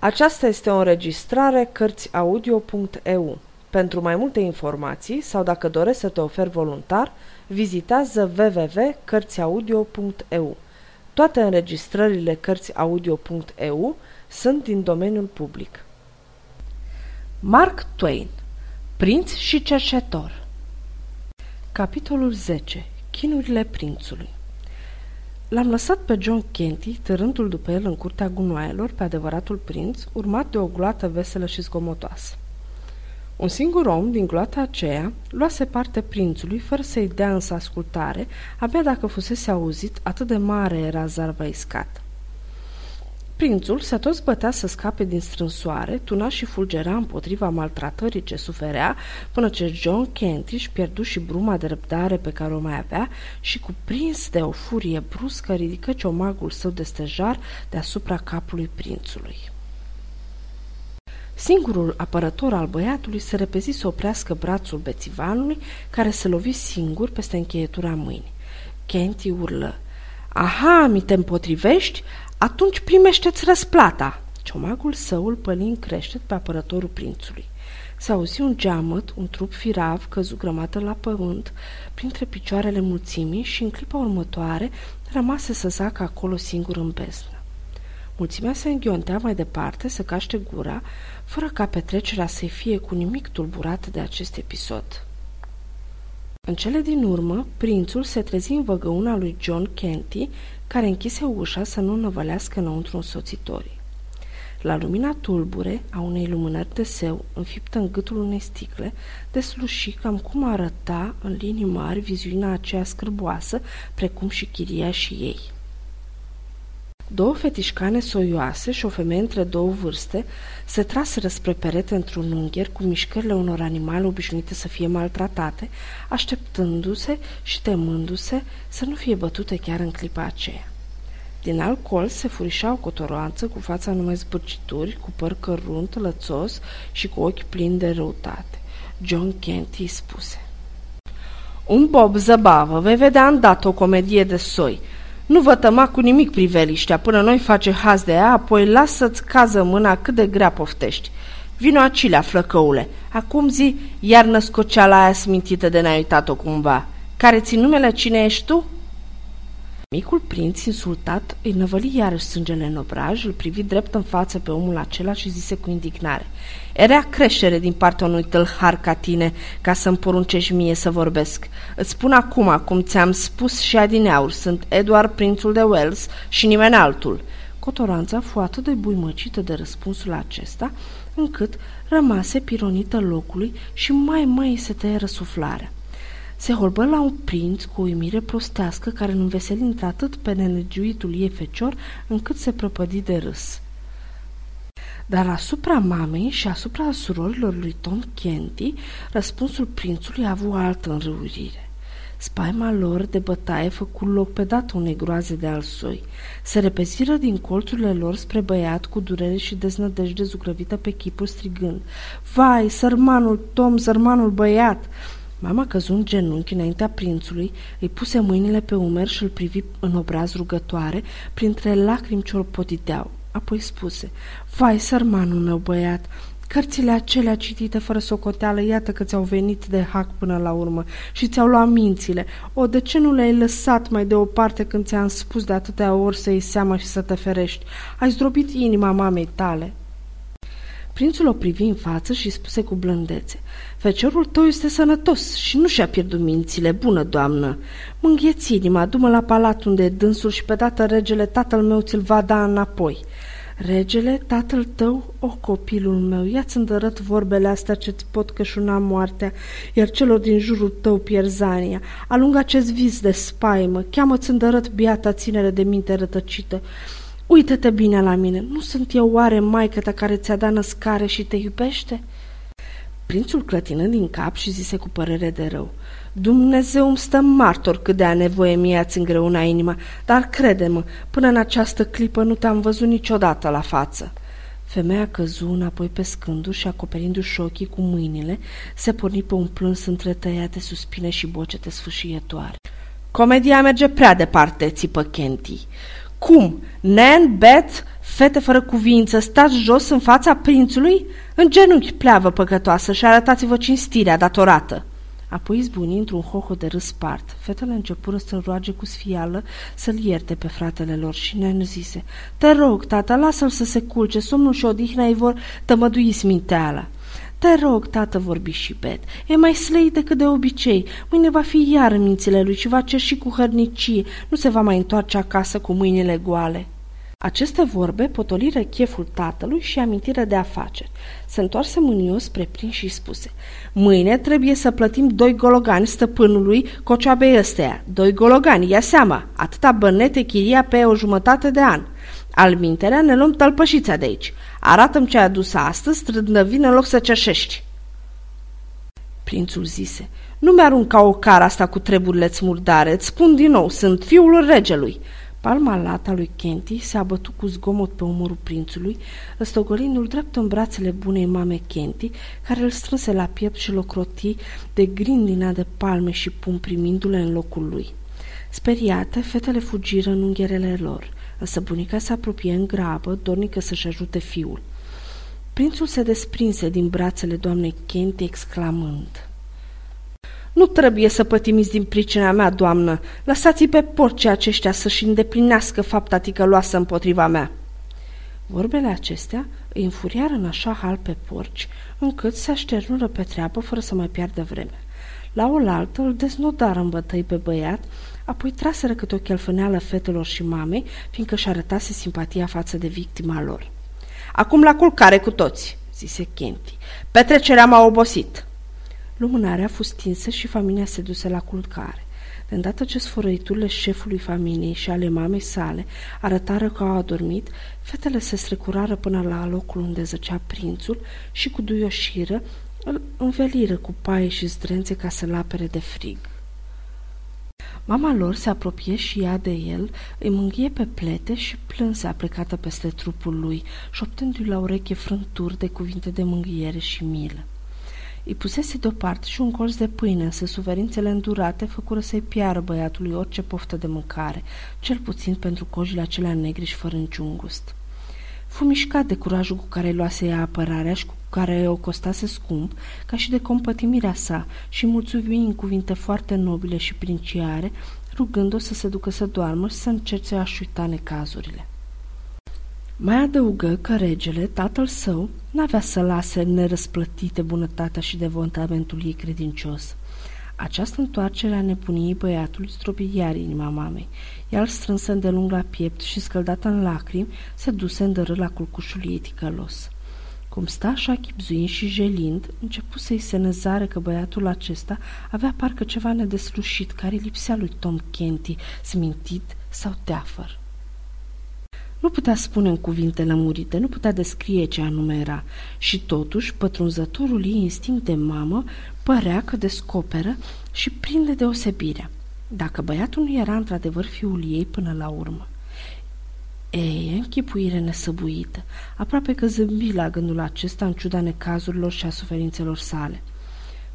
Aceasta este o înregistrare Cărțiaudio.eu. Pentru mai multe informații sau dacă dorești să te oferi voluntar, vizitează www.cărțiaudio.eu. Toate înregistrările Cărțiaudio.eu sunt din domeniul public. Mark Twain Prinț și cercetor Capitolul 10 Chinurile prințului L-am lăsat pe John Kenty, târându-l după el în curtea gunoaielor pe adevăratul prinț, urmat de o gloată veselă și zgomotoasă. Un singur om din gloata aceea luase parte prințului fără să-i dea însă ascultare, abia dacă fusese auzit atât de mare era zarva iscată. Prințul se tot bătea să scape din strânsoare, tuna și fulgera împotriva maltratării ce suferea, până ce John Kent își pierdu și bruma de răbdare pe care o mai avea și, cuprins de o furie bruscă, ridică ciomagul său de stejar deasupra capului prințului. Singurul apărător al băiatului se repezi să oprească brațul bețivanului, care se lovi singur peste încheietura mâinii. Kenty urlă. Aha, mi te împotrivești? Atunci primește-ți răsplata!" Ciomagul său îl păli în creștet pe apărătorul prințului. S-a auzi un geamăt, un trup firav căzu grămată la pământ, printre picioarele mulțimii și în clipa următoare rămase să zacă acolo singur în beznă. Mulțimea se înghiontea mai departe să caște gura, fără ca petrecerea să-i fie cu nimic tulburat de acest episod. În cele din urmă, prințul se trezi în văgăuna lui John Kenty, care închise ușa să nu năvălească înăuntru însoțitorii. La lumina tulbure a unei lumânări de seu, înfiptă în gâtul unei sticle, desluși cam cum arăta în linii mari viziunea aceea scârboasă, precum și chiria și ei. Două fetișcane soioase și o femeie între două vârste se traseră spre perete într-un ungher cu mișcările unor animale obișnuite să fie maltratate, așteptându-se și temându-se să nu fie bătute chiar în clipa aceea. Din alt colț se furișa o cotoroanță cu fața numai zbârcituri, cu păr cărunt, lățos și cu ochi plini de răutate. John Kent îi spuse. Un bob zăbavă, vei vedea îndată o comedie de soi – nu vă tăma cu nimic priveliștea până noi face haz de ea, apoi lasă-ți cază mâna cât de grea poftești. Vino acilea, flăcăule. Acum zi, iar născoceala aia smintită de n-ai uitat-o cumva. Care ți numele cine ești tu? Micul prinț, insultat, îi năvăli iarăși sângele în obraj, îl privi drept în față pe omul acela și zise cu indignare. Era creștere din partea unui tâlhar ca tine, ca să-mi poruncești mie să vorbesc. Îți spun acum, cum ți-am spus și adineaur, sunt Eduard prințul de Wales și nimeni altul. Cotoranța fu atât de buimăcită de răspunsul acesta, încât rămase pironită locului și mai mai se tăie răsuflarea se holbă la un prinț cu o uimire prostească care nu înveseli atât pe nenegiuitul ei fecior încât se prăpădi de râs. Dar asupra mamei și asupra surorilor lui Tom Kenty, răspunsul prințului a avut altă înrăurire. Spaima lor de bătaie făcu loc pe dată unei groaze de al soi. Se repeziră din colțurile lor spre băiat cu durere și deznădejde zugrăvită pe chipul strigând Vai, sărmanul Tom, sărmanul băiat! Mama căzu în genunchi înaintea prințului, îi puse mâinile pe umeri și îl privi în obraz rugătoare, printre lacrimi ce o potideau. Apoi spuse, Vai, sărmanul meu băiat, cărțile acelea citite fără socoteală, iată că ți-au venit de hac până la urmă și ți-au luat mințile. O, de ce nu le-ai lăsat mai deoparte când ți-am spus de atâtea ori să iei seama și să te ferești? Ai zdrobit inima mamei tale. Prințul o privi în față și spuse cu blândețe, Feciorul tău este sănătos și nu și-a pierdut mințile, bună doamnă. Mângheți inima, du-mă la palat unde e dânsul și pe dată regele tatăl meu ți-l va da înapoi. Regele, tatăl tău, o copilul meu, ia-ți îndărăt vorbele astea ce-ți pot cășuna moartea, iar celor din jurul tău pierzania. Alungă acest vis de spaimă, cheamă-ți îndărăt biata ținere de minte rătăcită. Uită-te bine la mine, nu sunt eu oare maică ta care ți-a dat născare și te iubește?" Prințul clătină din cap și zise cu părere de rău, Dumnezeu îmi stă martor cât de a nevoie mie ați îngreuna inima, dar crede-mă, până în această clipă nu te-am văzut niciodată la față. Femeia căzu înapoi pe scânduri și acoperindu-și ochii cu mâinile, se porni pe un plâns între tăiate suspine și bocete sfâșietoare. Comedia merge prea departe, țipă Kenty. Cum? Nan, Beth, Fete fără cuvință, stați jos în fața prințului? În genunchi, pleavă păcătoasă, și arătați-vă cinstirea datorată!" Apoi izbuni într-un hoho de râs spart. Fetele începură să roage cu sfială să-l ierte pe fratele lor și nen zise Te rog, tata, lasă-l să se culce, somnul și odihna îi vor tămădui sminteala. Te rog, tată, vorbi și bet. E mai slăit decât de obicei. Mâine va fi iar în mințile lui și va cerși cu hărnicie. Nu se va mai întoarce acasă cu mâinile goale. Aceste vorbe potoliră cheful tatălui și amintirea de afaceri. Se întoarse mânios spre prin și spuse Mâine trebuie să plătim doi gologani stăpânului cocioabei ăsteia. Doi gologani, ia seama, atâta bănete chiria pe o jumătate de an. Al minterea ne luăm tălpășița de aici. Arată-mi ce ai adus astăzi, strândăvin în loc să cerșești. Prințul zise, nu mi-arunca o cara asta cu treburile murdare, îți spun din nou, sunt fiul regelui. Palma lata lui Kenty se abătu cu zgomot pe umărul prințului, răstogolindu-l drept în brațele bunei mame Kenty, care îl strânse la piept și locroti de grindina de palme și pum primindu-le în locul lui. Speriate, fetele fugiră în ungherele lor, însă bunica se apropie în grabă, dornică să-și ajute fiul. Prințul se desprinse din brațele doamnei Kenty, exclamând... Nu trebuie să pătimiți din pricina mea, doamnă. Lăsați-i pe porcii aceștia să-și îndeplinească fapta ticăloasă împotriva mea. Vorbele acestea îi înfuriară în așa hal pe porci, încât se așternură pe treabă fără să mai piardă vreme. La oaltă îl deznodară în bătăi pe băiat, apoi traseră câte o chelfâneală fetelor și mamei, fiindcă și arătase simpatia față de victima lor. Acum la culcare cu toți, zise Kenti. Petrecerea m-a obosit. Lumânarea a fost stinsă și familia se duse la culcare. De îndată ce sfărăiturile șefului familiei și ale mamei sale arătară că au adormit, fetele se strecurară până la locul unde zăcea prințul și cu duioșiră îl înveliră cu paie și zdrențe ca să-l apere de frig. Mama lor se apropie și ea de el, îi mânghie pe plete și plânse aplecată peste trupul lui, șoptându-i la ureche frânturi de cuvinte de mânghiere și milă. Îi pusese deoparte și un colț de pâine, însă suferințele îndurate făcură să-i piară băiatului orice poftă de mâncare, cel puțin pentru cojile acelea negri și fără niciun gust. Fu mișcat de curajul cu care luase ea apărarea și cu care o costase scump, ca și de compătimirea sa și mulțumi în cuvinte foarte nobile și princiare, rugându-o să se ducă să doarmă și să încerce a-și uita necazurile. Mai adăugă că regele, tatăl său, n-avea să lase nerăsplătite bunătatea și devotamentul ei credincios. Această întoarcere a nepuniei băiatului stropi iar inima mamei. Ea îl strânsă îndelung la piept și, scăldată în lacrimi, se duse îndărâ la culcușul ei ticălos. Cum sta așa chipzuind și jelind, începu să-i se năzare că băiatul acesta avea parcă ceva nedeslușit care lipsea lui Tom Kenty, smintit sau teafăr. Nu putea spune în cuvinte lămurite, nu putea descrie ce anume era și totuși pătrunzătorul ei instinct de mamă părea că descoperă și prinde deosebirea. Dacă băiatul nu era într-adevăr fiul ei până la urmă. Ei, închipuire nesăbuită, aproape că zâmbi la gândul acesta în ciuda necazurilor și a suferințelor sale.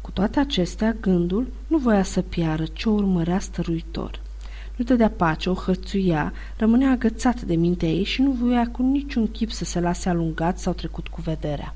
Cu toate acestea, gândul nu voia să piară, ce o urmărea stăruitor. Nu dădea pace, o hărțuia, rămânea agățat de mintea ei și nu voia cu niciun chip să se lase alungat sau trecut cu vederea.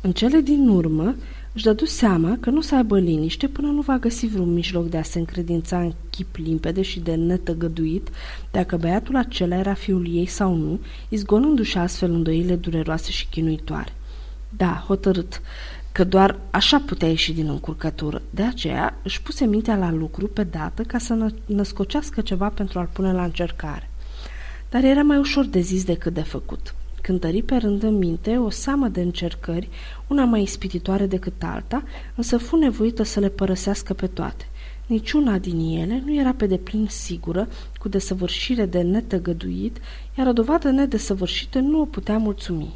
În cele din urmă, își dădu seama că nu să aibă liniște până nu va găsi vreun mijloc de a se încredința în chip limpede și de netăgăduit dacă băiatul acela era fiul ei sau nu, izgonându-și astfel îndoile dureroase și chinuitoare. Da, hotărât, că doar așa putea ieși din încurcătură. De aceea își puse mintea la lucru pe dată ca să născocească ceva pentru a-l pune la încercare. Dar era mai ușor de zis decât de făcut. Cântări pe rând în minte o seamă de încercări, una mai ispititoare decât alta, însă fu nevoită să le părăsească pe toate. Niciuna din ele nu era pe deplin sigură, cu desăvârșire de netăgăduit, iar o dovadă nedesăvârșită nu o putea mulțumi.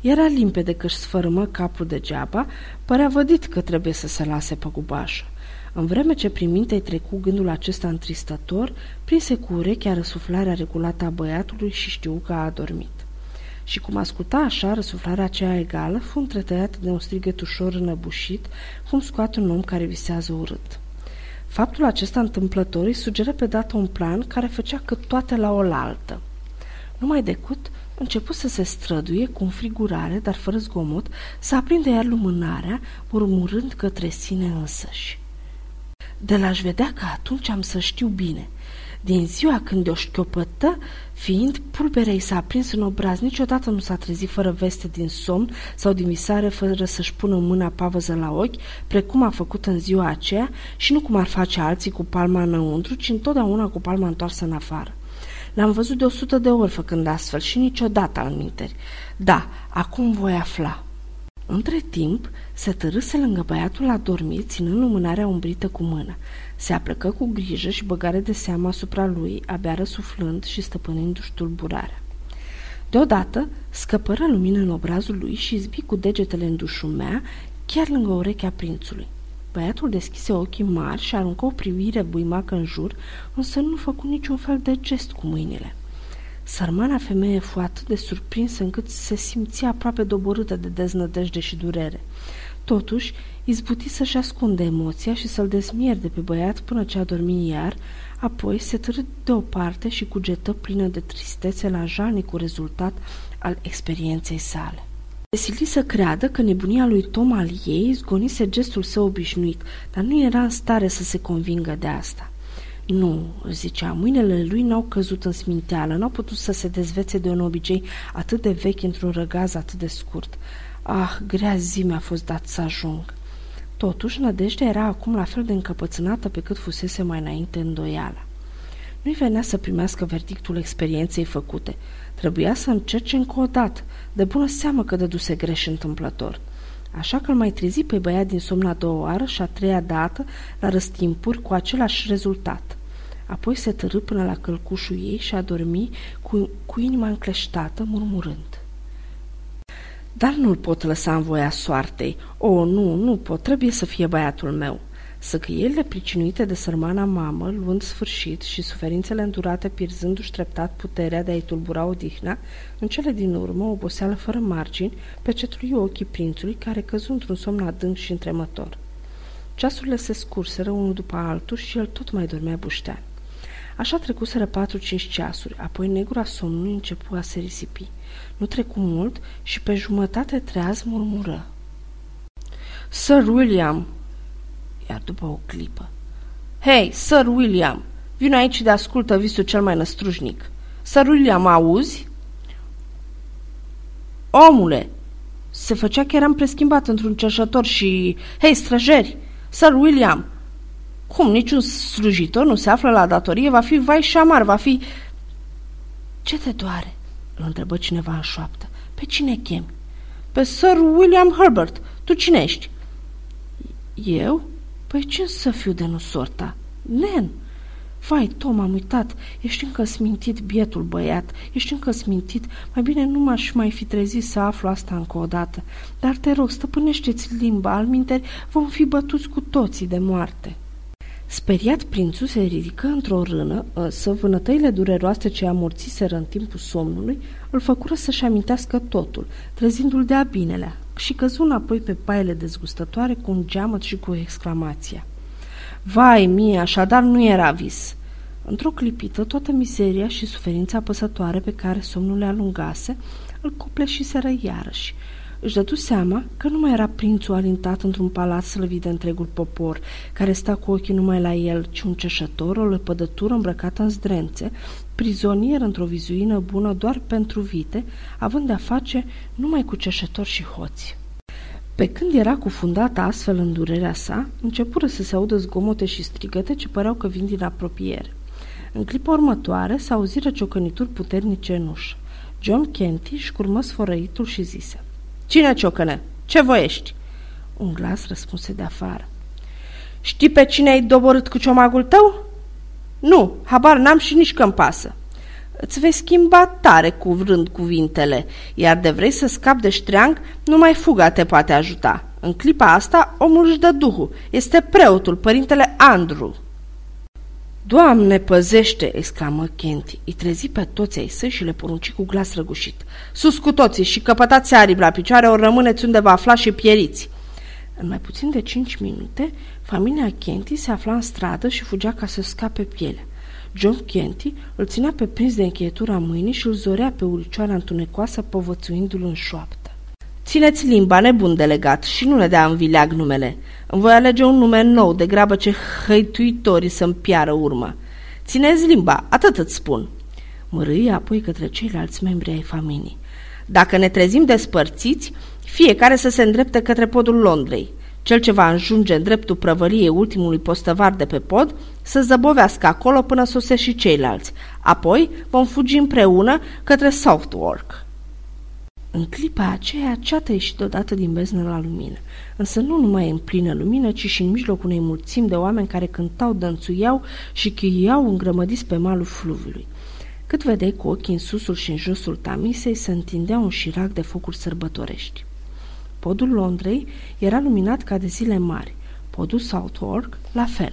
Era limpede că își sfărâmă capul degeaba, părea vădit că trebuie să se lase pe gubașă. În vreme ce prin minte trecu gândul acesta întristător, prinse cu urechea răsuflarea regulată a băiatului și știu că a adormit. Și cum asculta așa răsuflarea aceea egală, fu întretăiată de un strigăt ușor înăbușit, cum scoate un om care visează urât. Faptul acesta întâmplător îi sugeră pe dată un plan care făcea că toate la oaltă. Numai decât început să se străduie cu înfrigurare, dar fără zgomot, să aprinde iar lumânarea, murmurând către sine însăși. De l-aș vedea că atunci am să știu bine – din ziua când o șchiopătă, fiind, pulberei s-a aprins în obraz, niciodată nu s-a trezit fără veste din somn sau din visare fără să-și pună mâna pavăză la ochi, precum a făcut în ziua aceea și nu cum ar face alții cu palma înăuntru, ci întotdeauna cu palma întoarsă în afară. L-am văzut de o sută de ori făcând astfel și niciodată al minteri. Da, acum voi afla. Între timp, se târâse lângă băiatul adormit, ținând lumânarea umbrită cu mână. Se aplecă cu grijă și băgare de seamă asupra lui, abia răsuflând și stăpânindu-și ștulburarea. Deodată scăpără lumină în obrazul lui și zbi cu degetele în dușumea, chiar lângă urechea prințului. Băiatul deschise ochii mari și aruncă o privire buimacă în jur, însă nu făcu niciun fel de gest cu mâinile. Sărmana femeie fu atât de surprinsă încât se simțea aproape doborâtă de deznădejde și durere. Totuși, izbuti să-și ascunde emoția și să-l dezmierde pe băiat până ce a dormit iar, apoi se târâ deoparte și cugetă plină de tristețe la jalnicul rezultat al experienței sale. Desili să creadă că nebunia lui Tom al ei zgonise gestul său obișnuit, dar nu era în stare să se convingă de asta. Nu, zicea, mâinile lui n-au căzut în sminteală, n-au putut să se dezvețe de un obicei atât de vechi într-un răgaz atât de scurt. Ah, grea zi mi-a fost dat să ajung. Totuși, nădejdea era acum la fel de încăpățânată pe cât fusese mai înainte îndoiala. Nu-i venea să primească verdictul experienței făcute. Trebuia să încerce încă o dată, de bună seamă că dăduse greș întâmplător. Așa că îl mai trezi pe băiat din somn a doua oară și a treia dată, la răstimpuri, cu același rezultat. Apoi se târâ până la călcușul ei și a dormi cu, cu inima încleștată, murmurând. Dar nu-l pot lăsa în voia soartei. O, nu, nu pot, trebuie să fie băiatul meu. Săcăielile pricinuite de sărmana mamă, luând sfârșit și suferințele îndurate pierzându-și treptat puterea de a-i tulbura odihna, în cele din urmă, oboseală fără margini, pecetului ochii prințului, care căzu într-un somn adânc și întremător. Ceasurile se scurseră unul după altul și el tot mai dormea buștean. Așa trecuseră patru-cinci ceasuri, apoi negura somnului începu a se risipi. Nu trecu mult și pe jumătate treaz murmură. Sir William! Iar după o clipă. Hei, Sir William! Vino aici de ascultă visul cel mai năstrușnic. Sir William, auzi? Omule! Se făcea că eram preschimbat într-un cerșător și... Hei, străjeri! Sir William! Cum, niciun slujitor nu se află la datorie? Va fi vai și amar, va fi... Ce te doare? Îl întrebă cineva în șoaptă. Pe cine chemi? Pe Sir William Herbert. Tu cine ești? Eu? Păi ce să fiu de nu sorta? Nen! Vai, Tom, am uitat. Ești încă smintit, bietul băiat. Ești încă smintit. Mai bine nu m-aș mai fi trezit să aflu asta încă o dată. Dar te rog, stăpânește-ți limba, alminteri vom fi bătuți cu toții de moarte. Speriat, prințul se ridică într-o rână, însă vânătăile dureroase ce amorțiseră în timpul somnului îl făcură să-și amintească totul, trezindu-l de-a binelea, și căzu înapoi pe paiele dezgustătoare cu un geamăt și cu exclamația. Vai mie, așadar nu era vis! Într-o clipită, toată mizeria și suferința apăsătoare pe care somnul le alungase îl copleșiseră iarăși își dădu seama că nu mai era prințul alintat într-un palat slăvit de întregul popor, care sta cu ochii numai la el, ci un ceșător, o lepădătură îmbrăcată în zdrențe, prizonier într-o vizuină bună doar pentru vite, având de-a face numai cu ceșători și hoți. Pe când era cufundată astfel în durerea sa, începură să se audă zgomote și strigăte ce păreau că vin din apropiere. În clipa următoare s-auziră ciocănituri puternice în ușă. John Kenty își curmă sfărăitul și zise Cine ciocăne? Ce voiești? Un glas răspunse de afară. Știi pe cine ai doborât cu ciomagul tău? Nu, habar n-am și nici că pasă. Îți vei schimba tare cuvrând cuvintele, iar de vrei să scapi de ștreang, numai fuga te poate ajuta. În clipa asta, omul își dă duhul. Este preotul, părintele Andrew. Doamne, păzește!" exclamă Kenti. Îi trezi pe toți ai săi și le porunci cu glas răgușit. Sus cu toții și căpătați aripi la picioare, ori rămâneți unde va afla și pieriți!" În mai puțin de cinci minute, familia Kenti se afla în stradă și fugea ca să scape pielea. John Kenty îl ținea pe prins de încheietura mâinii și îl zorea pe uricioara întunecoasă, povățuindu-l în șoaptă. Țineți limba, nebun delegat, și nu ne dea în vileag numele. Îmi voi alege un nume nou, de grabă ce hăituitorii să-mi piară urmă. Țineți limba, atât îți spun. Mărâi apoi către ceilalți membri ai familiei. Dacă ne trezim despărțiți, fiecare să se îndrepte către podul Londrei. Cel ce va ajunge în dreptul prăvăriei ultimului postăvar de pe pod să zăbovească acolo până sosesc și ceilalți. Apoi vom fugi împreună către Southwark. În clipa aceea, ceata ieșit deodată din beznă la lumină, însă nu numai în plină lumină, ci și în mijlocul unei mulțimi de oameni care cântau, dănțuiau și chiiau îngrămădiți pe malul fluviului. Cât vedeai cu ochii în susul și în josul tamisei, se întindea un șirac de focuri sărbătorești. Podul Londrei era luminat ca de zile mari, podul Southwark la fel.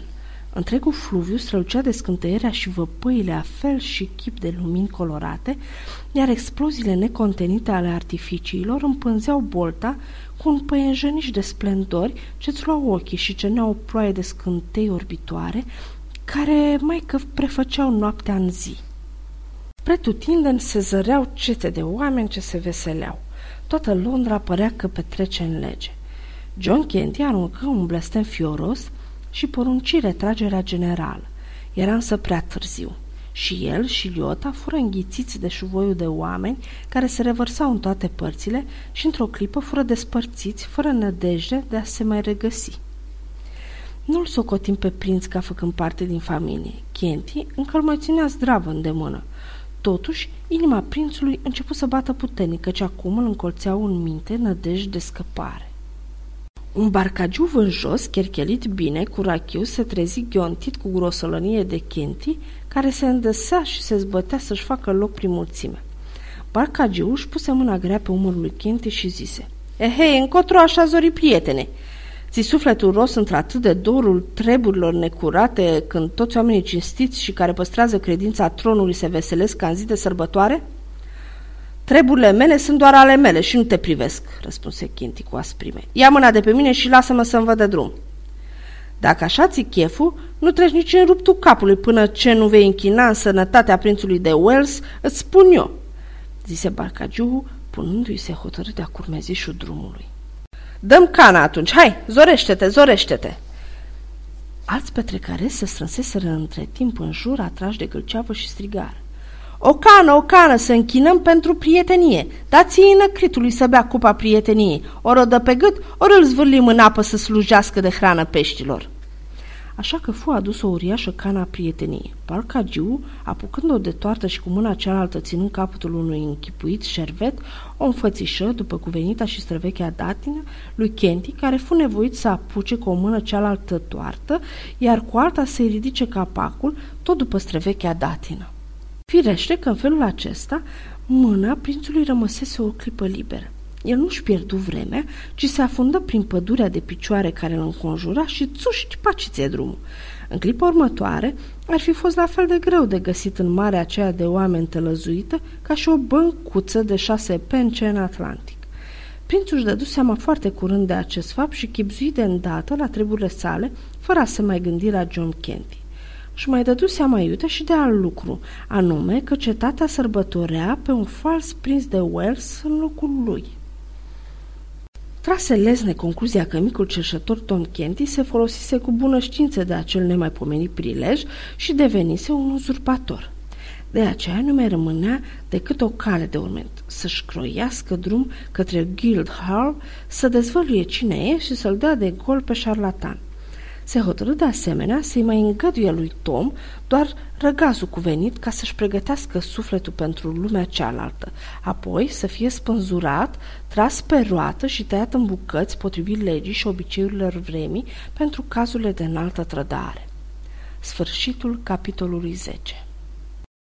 Întregul fluviu strălucea de scântăierea și văpăile a fel și chip de lumini colorate, iar exploziile necontenite ale artificiilor împânzeau bolta cu un păienjăniș de splendori ce-ți luau ochii și ceneau o ploaie de scântei orbitoare, care mai că prefăceau noaptea în zi. Pretutindeni se zăreau cete de oameni ce se veseleau. Toată Londra părea că petrece în lege. John Kenty aruncă un blestem fioros și porunci retragerea generală. Era însă prea târziu. Și el și Liota fură înghițiți de șuvoiul de oameni care se revărsau în toate părțile și într-o clipă fură despărțiți, fără nădejde de a se mai regăsi. Nu-l socotim pe prinț ca făcând parte din familie. Kenty încă îl mai ținea zdravă îndemână. Totuși, inima prințului început să bată puternic, căci acum îl încolțeau în minte nădejde de scăpare. Un barcagiu vânjos, cherchelit bine, cu rachiu, se trezi ghiontit cu grosolănie de chenti, care se îndesea și se zbătea să-și facă loc prin mulțime. Barcagiu își puse mâna grea pe umărul lui Chenti și zise Ehei, eh, încotro așa zori prietene! Ți sufletul ros într-atât de dorul treburilor necurate când toți oamenii cinstiți și care păstrează credința tronului se veselesc ca în zi de sărbătoare? Treburile mele sunt doar ale mele și nu te privesc, răspunse Chinti cu asprime. Ia mâna de pe mine și lasă-mă să-mi văd de drum. Dacă așa ți cheful, nu treci nici în ruptul capului până ce nu vei închina în sănătatea prințului de Wales, îți spun eu, zise Barcagiu, punându-i se hotărât de-a curmezișul drumului. Dăm cana atunci, hai, zorește-te, zorește-te! Alți petrecare se strânseseră între timp în jur, atrași de gâlceavă și strigară. O cană, o cană, să închinăm pentru prietenie. Dați-i năcritului să bea cupa prieteniei. Ori o dă pe gât, ori îl zvârlim în apă să slujească de hrană peștilor. Așa că fu adus o uriașă cana prieteniei. Parcagiu, apucând-o de toartă și cu mâna cealaltă ținând capătul unui închipuit șervet, o înfățișă, după cuvenita și străvechea datină, lui Kenti, care fu nevoit să apuce cu o mână cealaltă toartă, iar cu alta să-i ridice capacul, tot după străvechea datină. Firește că în felul acesta mâna prințului rămăsese o clipă liberă. El nu-și pierdu vremea, ci se afundă prin pădurea de picioare care îl înconjura și țuști paciție drumul. În clipa următoare, ar fi fost la fel de greu de găsit în marea aceea de oameni tălăzuită ca și o băncuță de șase pence în Atlantic. Prințul își dădu seama foarte curând de acest fapt și chipzui de îndată la treburile sale, fără a se mai gândi la John Kenty și mai dădu seama iute și de alt lucru, anume că cetatea sărbătorea pe un fals prins de Wells în locul lui. Trase lesne concluzia că micul cerșător Tom Kenty se folosise cu bună știință de acel nemaipomenit prilej și devenise un uzurpator. De aceea nu mai rămânea decât o cale de urment, să-și croiască drum către Guildhall, să dezvăluie cine e și să-l dea de gol pe șarlatan. Se hotărâ de asemenea să-i mai îngăduie lui Tom doar răgazul cuvenit ca să-și pregătească sufletul pentru lumea cealaltă, apoi să fie spânzurat, tras pe roată și tăiat în bucăți potrivit legii și obiceiurilor vremii pentru cazurile de înaltă trădare. Sfârșitul capitolului 10